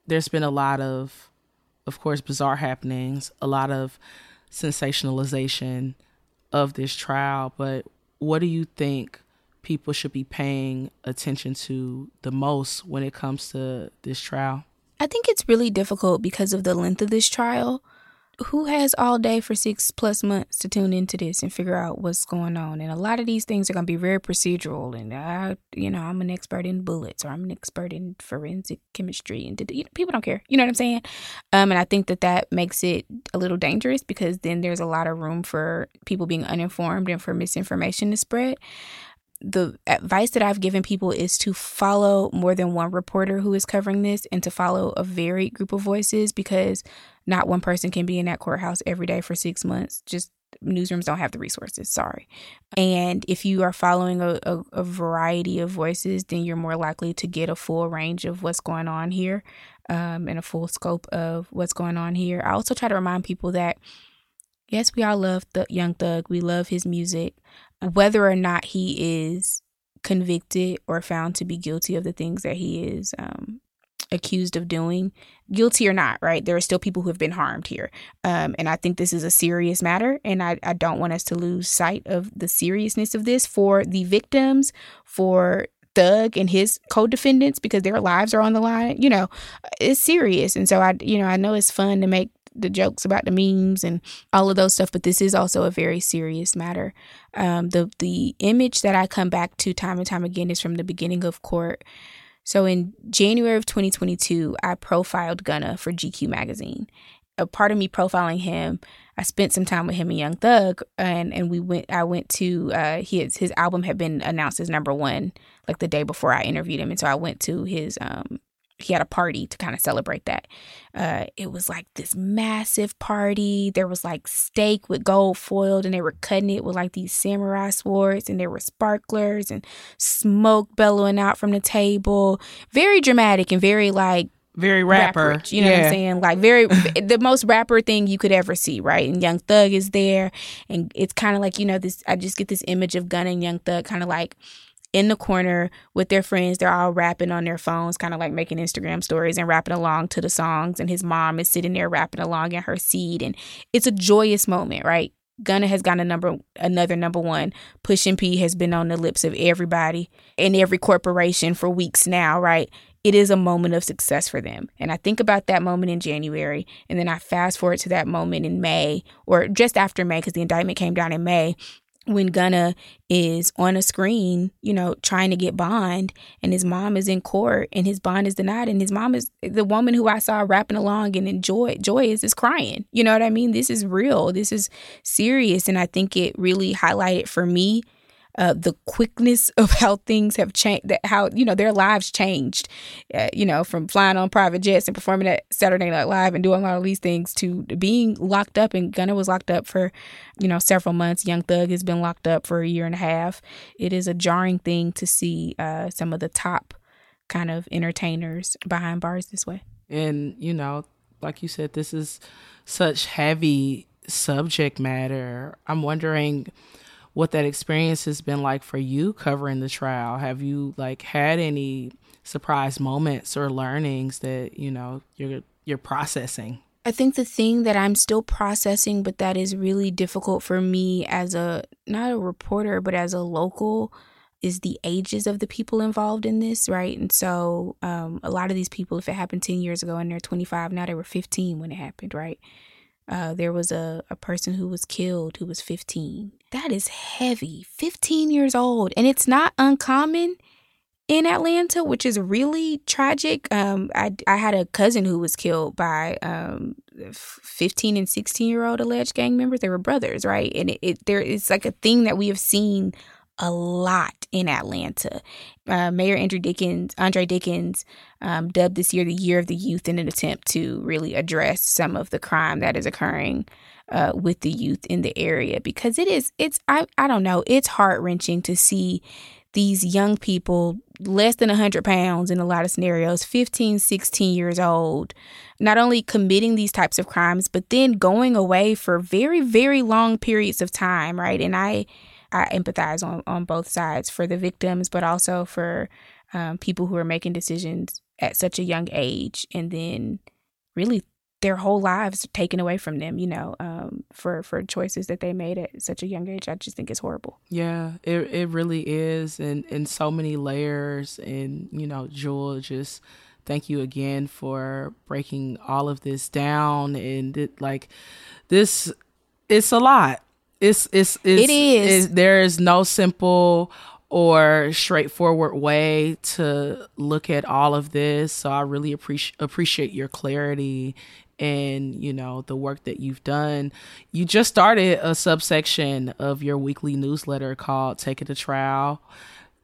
there's been a lot of, of course, bizarre happenings, a lot of sensationalization of this trial, but what do you think people should be paying attention to the most when it comes to this trial? I think it's really difficult because of the length of this trial who has all day for six plus months to tune into this and figure out what's going on? And a lot of these things are going to be very procedural. And I, you know, I'm an expert in bullets or I'm an expert in forensic chemistry, and you know, people don't care. You know what I'm saying? Um, and I think that that makes it a little dangerous because then there's a lot of room for people being uninformed and for misinformation to spread the advice that I've given people is to follow more than one reporter who is covering this and to follow a varied group of voices because not one person can be in that courthouse every day for six months. Just newsrooms don't have the resources. Sorry. And if you are following a, a, a variety of voices, then you're more likely to get a full range of what's going on here um, and a full scope of what's going on here. I also try to remind people that yes, we all love the Young Thug. We love his music. Whether or not he is convicted or found to be guilty of the things that he is um, accused of doing, guilty or not, right? There are still people who have been harmed here. Um, and I think this is a serious matter. And I, I don't want us to lose sight of the seriousness of this for the victims, for Thug and his co-defendants because their lives are on the line. You know, it's serious, and so I, you know, I know it's fun to make the jokes about the memes and all of those stuff, but this is also a very serious matter. Um, the the image that I come back to time and time again is from the beginning of court. So in January of 2022, I profiled Gunna for GQ magazine. A part of me profiling him, I spent some time with him and Young Thug, and and we went. I went to uh, his his album had been announced as number one like the day before I interviewed him, and so I went to his um he had a party to kind of celebrate that. Uh, it was like this massive party. There was like steak with gold foiled, and they were cutting it with like these samurai swords, and there were sparklers and smoke bellowing out from the table. Very dramatic and very like very rapper. You know yeah. what I'm saying? Like very the most rapper thing you could ever see, right? And Young Thug is there, and it's kind of like you know this. I just get this image of Gunna and Young Thug, kind of like in the corner with their friends. They're all rapping on their phones, kind of like making Instagram stories and rapping along to the songs. And his mom is sitting there rapping along in her seat. And it's a joyous moment, right? Gunna has gotten a number another number one. Pushin P has been on the lips of everybody and every corporation for weeks now, right? It is a moment of success for them. And I think about that moment in January, and then I fast forward to that moment in May, or just after May, because the indictment came down in May, when Gunna is on a screen, you know, trying to get bond and his mom is in court and his bond is denied and his mom is the woman who I saw rapping along and enjoy joyous is crying. You know what I mean? This is real. This is serious and I think it really highlighted for me uh, the quickness of how things have changed, that how you know their lives changed, uh, you know, from flying on private jets and performing at Saturday Night Live and doing all of these things to being locked up. And Gunna was locked up for, you know, several months. Young Thug has been locked up for a year and a half. It is a jarring thing to see uh, some of the top kind of entertainers behind bars this way. And you know, like you said, this is such heavy subject matter. I'm wondering what that experience has been like for you covering the trial. Have you like had any surprise moments or learnings that, you know, you're you're processing? I think the thing that I'm still processing, but that is really difficult for me as a not a reporter, but as a local, is the ages of the people involved in this, right? And so, um, a lot of these people, if it happened 10 years ago and they're 25, now they were 15 when it happened, right? Uh, there was a, a person who was killed who was 15. That is heavy. 15 years old. And it's not uncommon in Atlanta, which is really tragic. Um, I, I had a cousin who was killed by um, 15 and 16 year old alleged gang members. They were brothers, right? And it, it there is like a thing that we have seen a lot in Atlanta. Uh, Mayor Andrew Dickens, Andre Dickens, um, dubbed this year the Year of the Youth in an attempt to really address some of the crime that is occurring uh, with the youth in the area because it is it's I I don't know it's heart wrenching to see these young people less than 100 pounds in a lot of scenarios 15 16 years old not only committing these types of crimes but then going away for very very long periods of time right and i I empathize on, on both sides for the victims, but also for um, people who are making decisions at such a young age and then really their whole lives taken away from them, you know, um, for for choices that they made at such a young age. I just think it's horrible. Yeah, it it really is, and in so many layers. And you know, Jewel, just thank you again for breaking all of this down. And it, like this, it's a lot. It's it's, it's it is. It's, there is no simple or straightforward way to look at all of this. So I really appreciate appreciate your clarity and you know the work that you've done. You just started a subsection of your weekly newsletter called "Take It to Trial."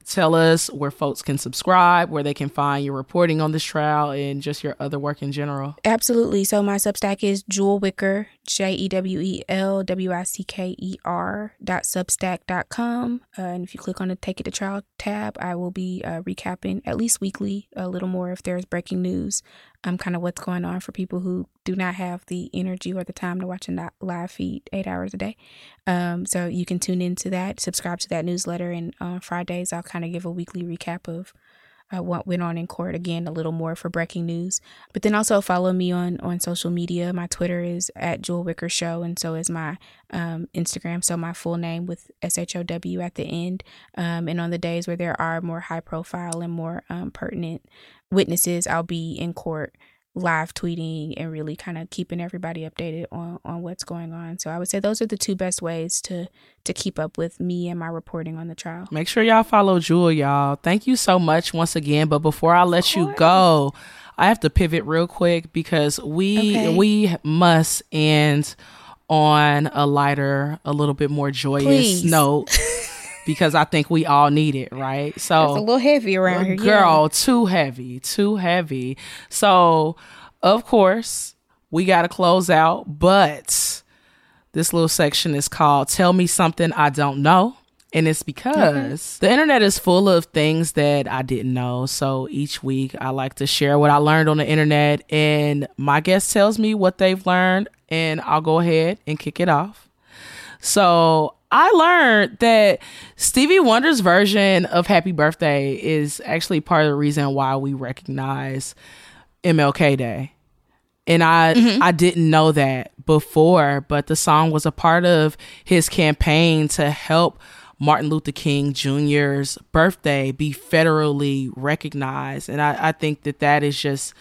Tell us where folks can subscribe, where they can find your reporting on this trial, and just your other work in general. Absolutely. So my Substack is Jewel Wicker, J E W E L W I C K E R dot substack dot com. Uh, and if you click on the Take It to Trial tab, I will be uh, recapping at least weekly a little more if there's breaking news um, kind of what's going on for people who do not have the energy or the time to watch a live feed eight hours a day. Um, so you can tune into that, subscribe to that newsletter, and on Fridays I'll kind of give a weekly recap of uh, what went on in court. Again a little more for breaking news. But then also follow me on on social media. My twitter is at jewel wicker show and so is my um, instagram. So my full name with s-h-o-w at the end. Um, and on the days where there are more high profile and more um, pertinent witnesses i'll be in court live tweeting and really kind of keeping everybody updated on, on what's going on. So I would say those are the two best ways to to keep up with me and my reporting on the trial. Make sure y'all follow Jewel, y'all. Thank you so much once again. But before I let you go, I have to pivot real quick because we okay. we must end on a lighter, a little bit more joyous Please. note. because I think we all need it, right? So it's a little heavy around here. Girl, yeah. too heavy, too heavy. So, of course, we got to close out, but this little section is called Tell Me Something I Don't Know. And it's because mm-hmm. the internet is full of things that I didn't know. So each week I like to share what I learned on the internet, and my guest tells me what they've learned, and I'll go ahead and kick it off. So I learned that Stevie Wonder's version of Happy Birthday is actually part of the reason why we recognize MLK Day. And I mm-hmm. I didn't know that before, but the song was a part of his campaign to help Martin Luther King Jr.'s birthday be federally recognized. And I, I think that that is just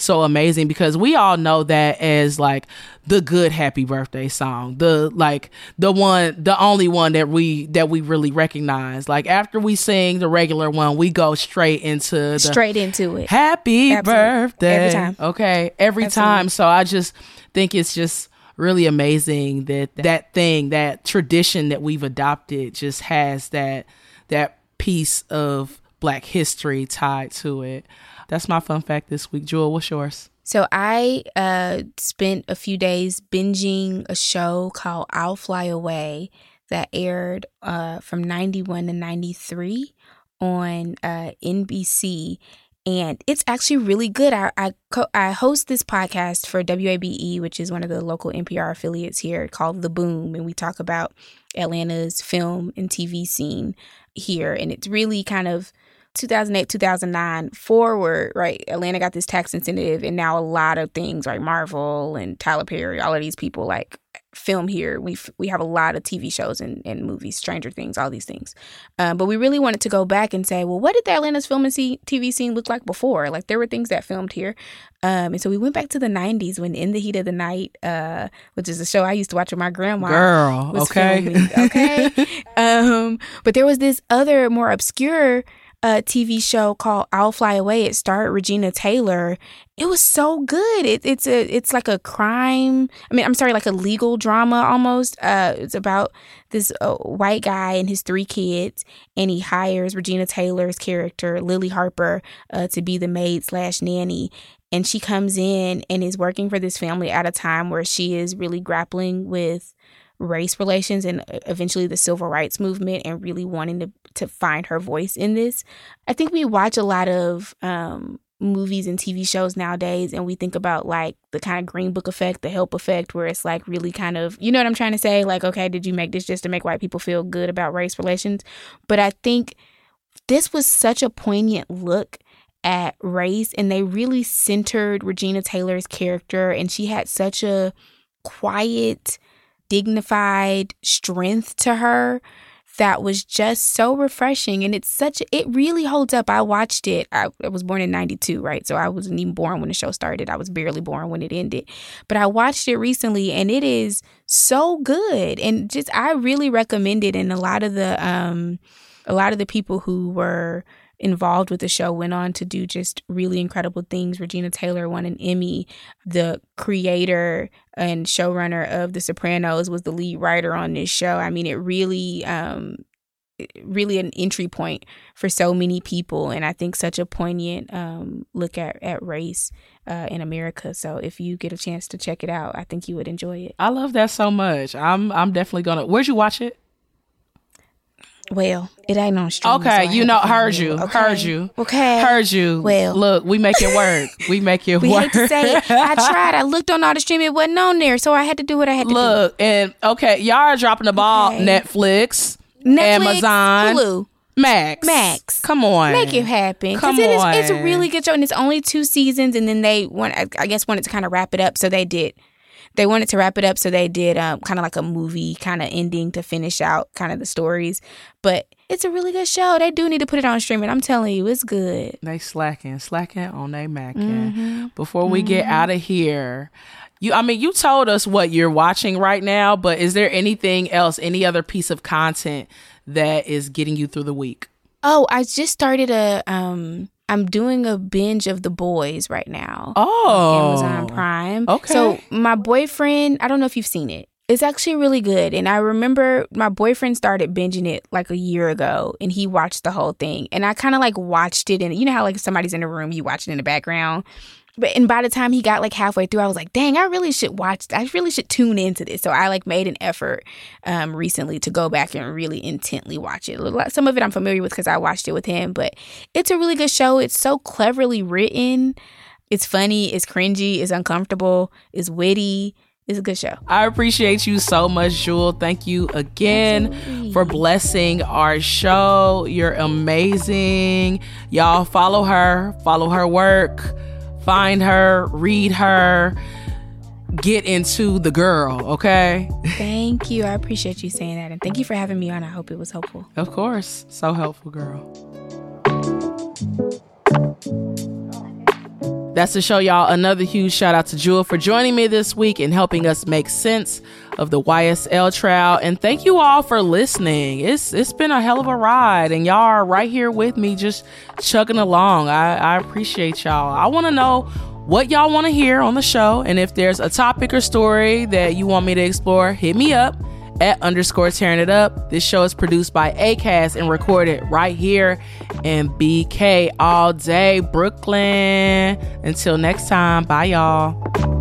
so amazing because we all know that as like the good happy birthday song the like the one the only one that we that we really recognize. Like after we sing the regular one we go straight into the straight into it. happy Absolutely. birthday. every time. Okay every Absolutely. time. So i just think it's just really amazing that that thing that tradition that we've adopted just has that that piece of black history tied to it that's my fun fact this week. Jewel, what's yours? So I uh, spent a few days binging a show called I'll Fly Away that aired uh, from 91 to 93 on uh, NBC. And it's actually really good. I I, co- I host this podcast for WABE, which is one of the local NPR affiliates here, called The Boom, and we talk about Atlanta's film and TV scene here. And it's really kind of 2008, 2009 forward, right? Atlanta got this tax incentive, and now a lot of things, right? Marvel and Tyler Perry, all of these people like film here. We we have a lot of TV shows and, and movies, Stranger Things, all these things. Um, but we really wanted to go back and say, well, what did the Atlanta's film and see, TV scene look like before? Like there were things that filmed here, um, and so we went back to the '90s when In the Heat of the Night, uh, which is a show I used to watch with my grandma. Girl, okay, filming, okay. um, but there was this other more obscure a TV show called I'll Fly Away. It starred Regina Taylor. It was so good. It, it's a it's like a crime. I mean, I'm sorry, like a legal drama almost. Uh, it's about this uh, white guy and his three kids, and he hires Regina Taylor's character Lily Harper uh, to be the maid slash nanny. And she comes in and is working for this family at a time where she is really grappling with race relations and uh, eventually the civil rights movement and really wanting to to find her voice in this. I think we watch a lot of um, movies and TV shows nowadays and we think about like the kind of green book effect, the help effect where it's like really kind of, you know what I'm trying to say? Like, okay, did you make this just to make white people feel good about race relations? But I think this was such a poignant look at race and they really centered Regina Taylor's character and she had such a quiet dignified strength to her that was just so refreshing. And it's such it really holds up. I watched it. I, I, was born in 92 right? So i wasn't even born when the show started. I was barely born when it ended. But i watched it recently and it is so good. And just i really recommend it. And a lot of the um a lot of the people who were involved with the show went on to do just really incredible things. Regina Taylor won an Emmy. The creator and showrunner of The Sopranos was the lead writer on this show. I mean, it really, um, really an entry point for so many people, and I think such a poignant um, look at at race uh, in America. So if you get a chance to check it out, I think you would enjoy it. I love that so much. I'm I'm definitely gonna. Where'd you watch it? Well, it ain't on stream. Okay, so you know, heard you, okay. heard you, okay, heard you. Well, look, we make it work. we make it work. we work. Hate to say it. I tried. I looked on all the stream. It wasn't on there, so I had to do what I had to look, do. Look, and okay, y'all are dropping the ball. Okay. Netflix, Netflix, Amazon, Hulu. Max. Max. Come on. Make it happen. Come it on. Is, it's a really good show and it's only two seasons and then they want I guess wanted to kind of wrap it up so they did they wanted to wrap it up, so they did um, kind of like a movie kind of ending to finish out kind of the stories. But it's a really good show. They do need to put it on streaming. I'm telling you, it's good. They slacking, slacking on they macking. Mm-hmm. Before we mm-hmm. get out of here, you I mean you told us what you're watching right now, but is there anything else, any other piece of content that is getting you through the week? Oh, I just started a um I'm doing a binge of The Boys right now. Oh, Amazon Prime. Okay. So my boyfriend, I don't know if you've seen it. It's actually really good. And I remember my boyfriend started binging it like a year ago and he watched the whole thing. And I kind of like watched it and you know how like somebody's in a room, you watch it in the background. But and by the time he got like halfway through, I was like, dang, I really should watch. I really should tune into this. So I like made an effort um, recently to go back and really intently watch it. Some of it I'm familiar with because I watched it with him, but it's a really good show. It's so cleverly written. It's funny. It's cringy. It's uncomfortable. It's witty. it's a good show. I appreciate you so much, Jewel. Thank you again Absolutely. for blessing our show. You're amazing. Y'all follow her, follow her work, find her, read her get into the girl, okay? Thank you. I appreciate you saying that. And thank you for having me on. I hope it was helpful. Of course. So helpful, girl. That's the show, y'all. Another huge shout out to Jewel for joining me this week and helping us make sense of the YSL trial. And thank you all for listening. It's it's been a hell of a ride, and y'all are right here with me, just chugging along. I, I appreciate y'all. I want to know what y'all want to hear on the show. And if there's a topic or story that you want me to explore, hit me up at underscore Taryn it up. This show is produced by ACAST and recorded right here in BK all day, Brooklyn. Until next time, bye y'all.